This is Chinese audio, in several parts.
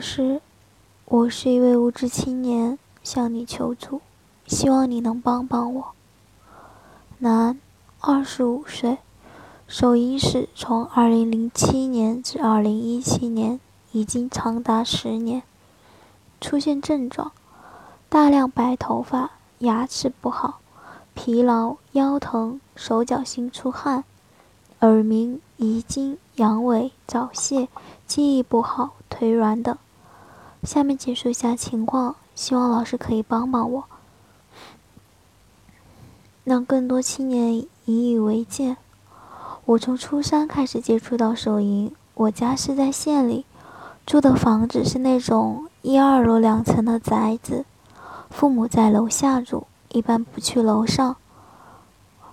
师，我是一位无知青年，向你求助，希望你能帮帮我。男，二十五岁，手淫史从二零零七年至二零一七年，已经长达十年。出现症状：大量白头发，牙齿不好，疲劳，腰疼，手脚心出汗，耳鸣，遗精，阳痿，早泄，记忆不好。腿软等，下面简述一下情况，希望老师可以帮帮我，让更多青年引以为戒。我从初三开始接触到手淫，我家是在县里，住的房子是那种一二楼两层的宅子，父母在楼下住，一般不去楼上，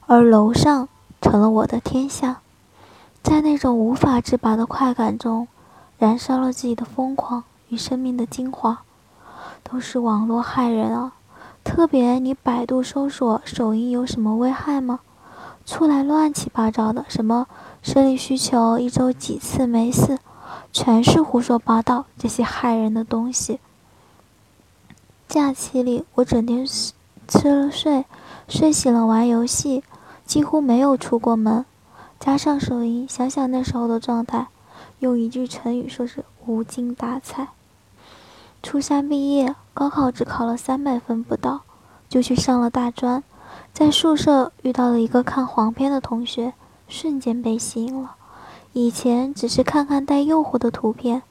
而楼上成了我的天下，在那种无法自拔的快感中。燃烧了自己的疯狂与生命的精华，都是网络害人啊！特别你百度搜索手淫有什么危害吗？出来乱七八糟的，什么生理需求一周几次没事，全是胡说八道。这些害人的东西。假期里我整天吃了睡，睡醒了玩游戏，几乎没有出过门。加上手淫，想想那时候的状态。用一句成语说是无精打采。初三毕业，高考只考了三百分不到，就去上了大专。在宿舍遇到了一个看黄片的同学，瞬间被吸引了。以前只是看看带诱惑的图片，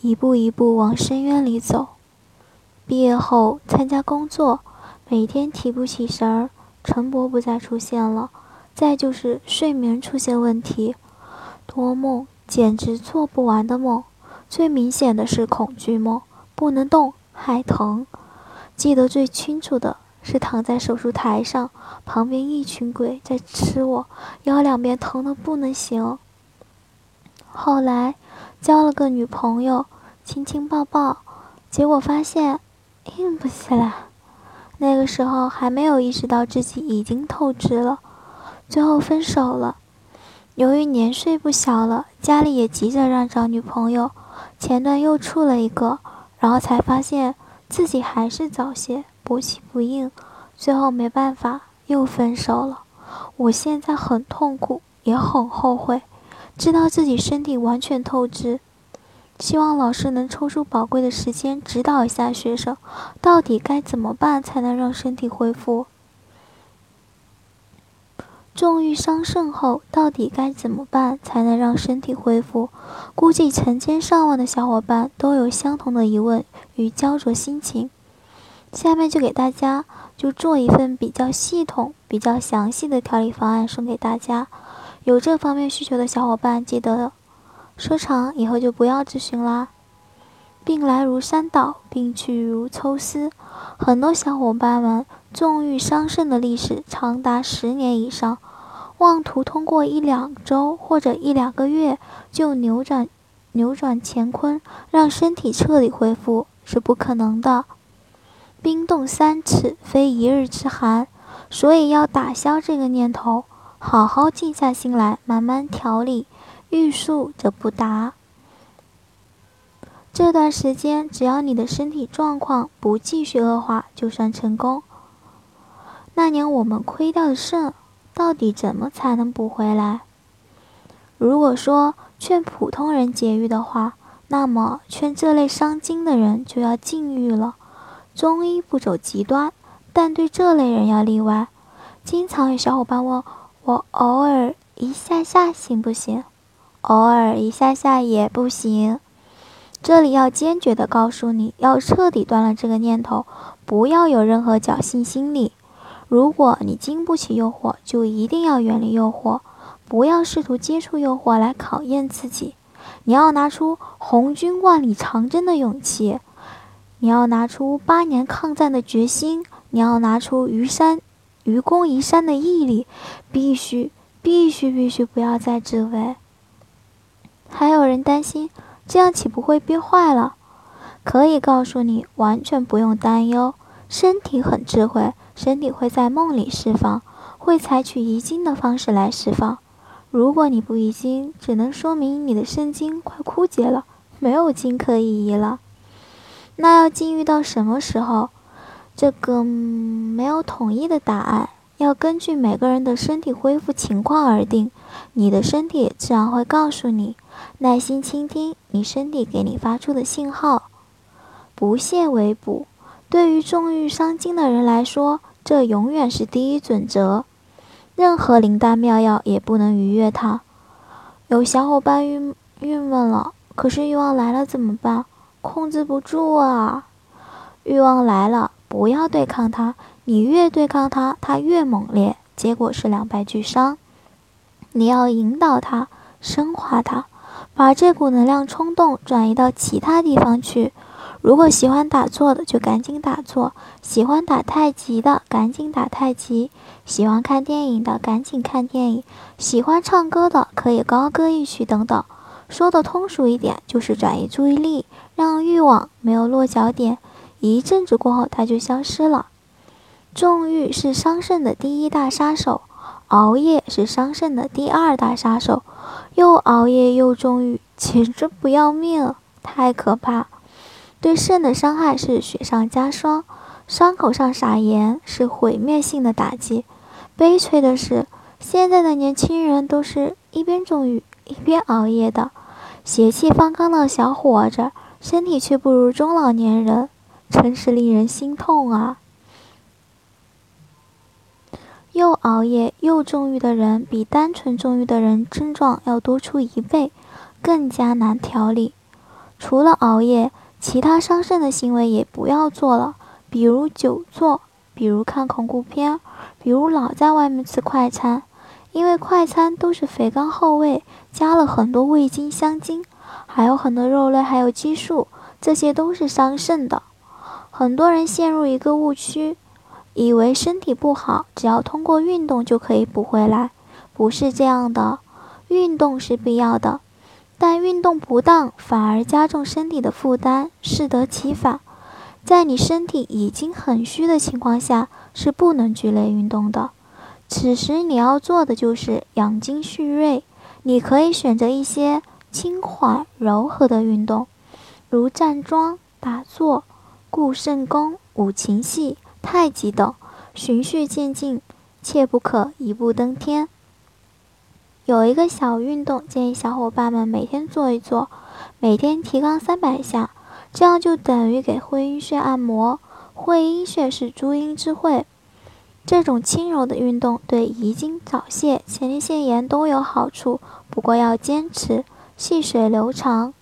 一步一步往深渊里走。毕业后参加工作，每天提不起神儿，晨勃不再出现了，再就是睡眠出现问题。多梦，简直做不完的梦。最明显的是恐惧梦，不能动，还疼。记得最清楚的是躺在手术台上，旁边一群鬼在吃我，腰两边疼得不能行。后来交了个女朋友，亲亲抱抱，结果发现硬不起来。那个时候还没有意识到自己已经透支了，最后分手了。由于年岁不小了，家里也急着让找女朋友，前段又处了一个，然后才发现自己还是早泄，勃起不硬，最后没办法又分手了。我现在很痛苦，也很后悔，知道自己身体完全透支，希望老师能抽出宝贵的时间指导一下学生，到底该怎么办才能让身体恢复。重欲伤肾后，到底该怎么办才能让身体恢复？估计成千上万的小伙伴都有相同的疑问与焦灼心情。下面就给大家就做一份比较系统、比较详细的调理方案送给大家。有这方面需求的小伙伴，记得收藏，以后就不要咨询啦。病来如山倒，病去如抽丝。很多小伙伴们纵欲伤肾的历史长达十年以上。妄图通过一两周或者一两个月就扭转扭转乾坤，让身体彻底恢复是不可能的。冰冻三尺，非一日之寒，所以要打消这个念头，好好静下心来，慢慢调理。欲速则不达。这段时间，只要你的身体状况不继续恶化，就算成功。那年我们亏掉的肾。到底怎么才能补回来？如果说劝普通人节欲的话，那么劝这类伤精的人就要禁欲了。中医不走极端，但对这类人要例外。经常有小伙伴问我，偶尔一下下行不行？偶尔一下下也不行。这里要坚决的告诉你，要彻底断了这个念头，不要有任何侥幸心理。如果你经不起诱惑，就一定要远离诱惑，不要试图接触诱惑来考验自己。你要拿出红军万里长征的勇气，你要拿出八年抗战的决心，你要拿出愚山愚公移山的毅力，必须必须必须不要再自危。还有人担心，这样岂不会憋坏了？可以告诉你，完全不用担忧。身体很智慧，身体会在梦里释放，会采取遗精的方式来释放。如果你不遗精，只能说明你的肾精快枯竭了，没有精可以移了。那要禁欲到什么时候？这个没有统一的答案，要根据每个人的身体恢复情况而定。你的身体自然会告诉你，耐心倾听你身体给你发出的信号。不懈为补，对于重欲伤精的人来说，这永远是第一准则。任何灵丹妙药也不能逾越它。有小伙伴郁郁闷了，可是欲望来了怎么办？控制不住啊！欲望来了，不要对抗它，你越对抗它，它越猛烈，结果是两败俱伤。你要引导它，升华它，把这股能量冲动转移到其他地方去。如果喜欢打坐的，就赶紧打坐；喜欢打太极的，赶紧打太极；喜欢看电影的，赶紧看电影；喜欢唱歌的，可以高歌一曲等等。说的通俗一点，就是转移注意力，让欲望没有落脚点。一阵子过后，它就消失了。纵欲是伤肾的第一大杀手，熬夜是伤肾的第二大杀手。又熬夜又纵欲，简直不要命，太可怕。对肾的伤害是雪上加霜，伤口上撒盐是毁灭性的打击。悲催的是，现在的年轻人都是一边纵欲一边熬夜的，血气方刚的小伙子，身体却不如中老年人，真是令人心痛啊！又熬夜又纵欲的人，比单纯纵欲的人症状要多出一倍，更加难调理。除了熬夜。其他伤肾的行为也不要做了，比如久坐，比如看恐怖片，比如老在外面吃快餐，因为快餐都是肥甘厚味，加了很多味精、香精，还有很多肉类，还有激素，这些都是伤肾的。很多人陷入一个误区，以为身体不好，只要通过运动就可以补回来，不是这样的，运动是必要的。但运动不当，反而加重身体的负担，适得其反。在你身体已经很虚的情况下，是不能剧烈运动的。此时你要做的就是养精蓄锐。你可以选择一些轻缓柔和的运动，如站桩、打坐、固肾功、五禽戏、太极等，循序渐进，切不可一步登天。有一个小运动，建议小伙伴们每天做一做，每天提肛三百下，这样就等于给会阴穴按摩。会阴穴是诸阴之会，这种轻柔的运动对遗精、早泄、前列腺炎都有好处，不过要坚持，细水流长。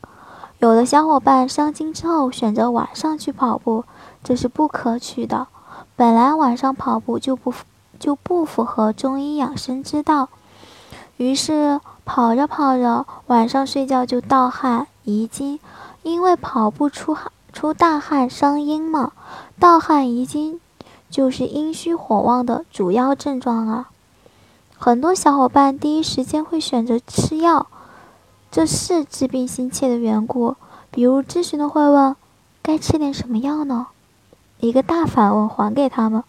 有的小伙伴伤精之后选择晚上去跑步，这是不可取的。本来晚上跑步就不就不符合中医养生之道。于是跑着跑着，晚上睡觉就盗汗遗精，因为跑步出汗出大汗伤阴嘛。盗汗遗精就是阴虚火旺的主要症状啊。很多小伙伴第一时间会选择吃药，这是治病心切的缘故。比如咨询的会问，该吃点什么药呢？一个大反问还给他们，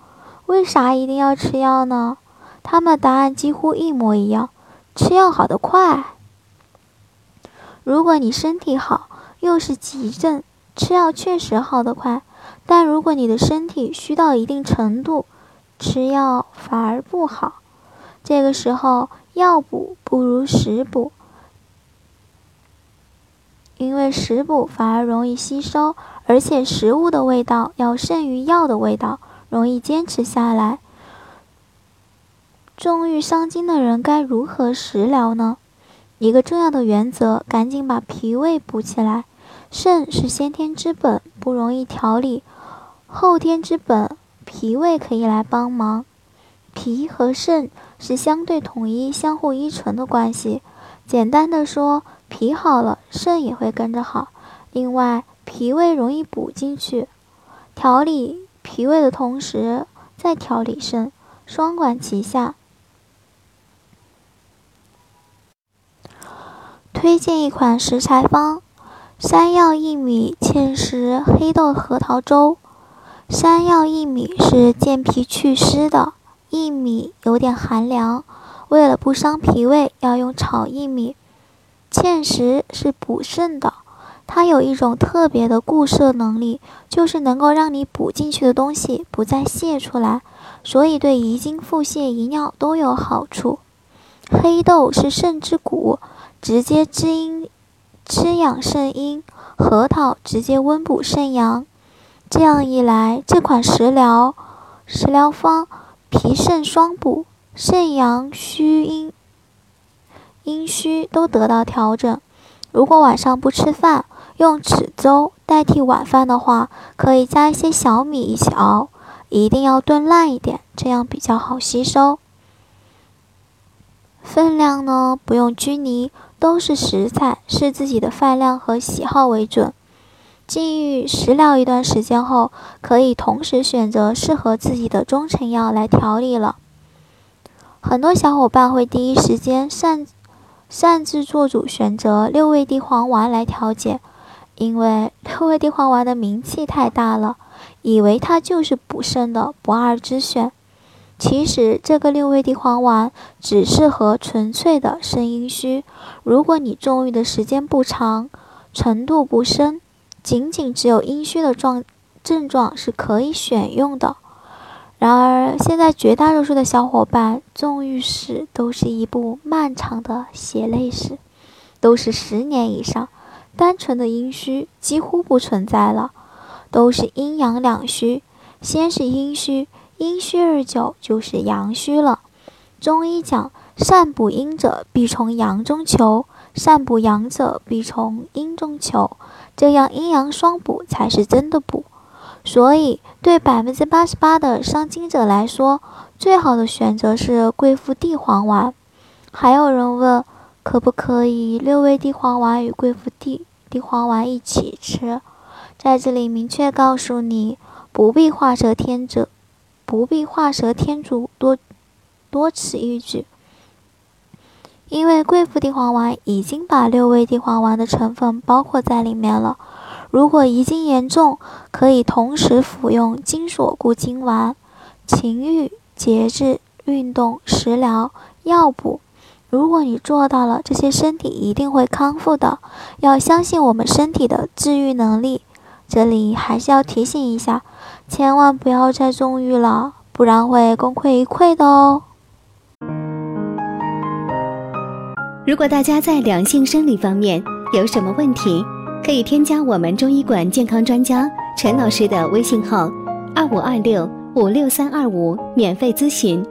为啥一定要吃药呢？他们答案几乎一模一样。吃药好得快。如果你身体好，又是急症，吃药确实好得快。但如果你的身体虚到一定程度，吃药反而不好。这个时候，药补不如食补，因为食补反而容易吸收，而且食物的味道要胜于药的味道，容易坚持下来。重欲伤精的人该如何食疗呢？一个重要的原则，赶紧把脾胃补起来。肾是先天之本，不容易调理；后天之本，脾胃可以来帮忙。脾和肾是相对统一、相互依存的关系。简单的说，脾好了，肾也会跟着好。另外，脾胃容易补进去，调理脾胃的同时再调理肾，双管齐下。推荐一款食材方：山药薏米芡实黑豆核桃粥。山药薏米是健脾祛湿的，薏米有点寒凉，为了不伤脾胃，要用炒薏米。芡实是补肾的。它有一种特别的固摄能力，就是能够让你补进去的东西不再泄出来，所以对遗精、腹泻、遗尿都有好处。黑豆是肾之谷，直接滋阴、滋养肾阴；核桃直接温补肾阳。这样一来，这款食疗食疗方脾肾双补，肾阳虚阴阴虚都得到调整。如果晚上不吃饭，用豉粥代替晚饭的话，可以加一些小米一起熬，一定要炖烂一点，这样比较好吸收。分量呢不用拘泥，都是食材，视自己的饭量和喜好为准。禁欲食疗一段时间后，可以同时选择适合自己的中成药来调理了。很多小伙伴会第一时间擅擅自做主选择六味地黄丸来调节。因为六味地黄丸的名气太大了，以为它就是补肾的不二之选。其实这个六味地黄丸只适合纯粹的肾阴虚。如果你纵欲的时间不长，程度不深，仅仅只有阴虚的状症状是可以选用的。然而现在绝大多数的小伙伴纵欲史都是一部漫长的血泪史，都是十年以上。单纯的阴虚几乎不存在了，都是阴阳两虚。先是阴虚，阴虚日久就是阳虚了。中医讲，善补阴者必从阳中求，善补阳者必从阴中求，这样阴阳双补才是真的补。所以，对百分之八十八的伤精者来说，最好的选择是贵附地黄丸。还有人问。可不可以六味地黄丸与贵附地地黄丸一起吃？在这里明确告诉你，不必画蛇添足，不必画蛇添足，多多此一举。因为贵附地黄丸已经把六味地黄丸的成分包括在里面了。如果遗精严重，可以同时服用金锁固精丸。情欲、节制、运动、食疗、药补。如果你做到了，这些身体一定会康复的。要相信我们身体的治愈能力。这里还是要提醒一下，千万不要再纵欲了，不然会功亏一篑的哦。如果大家在两性生理方面有什么问题，可以添加我们中医馆健康专家陈老师的微信号：二五二六五六三二五，免费咨询。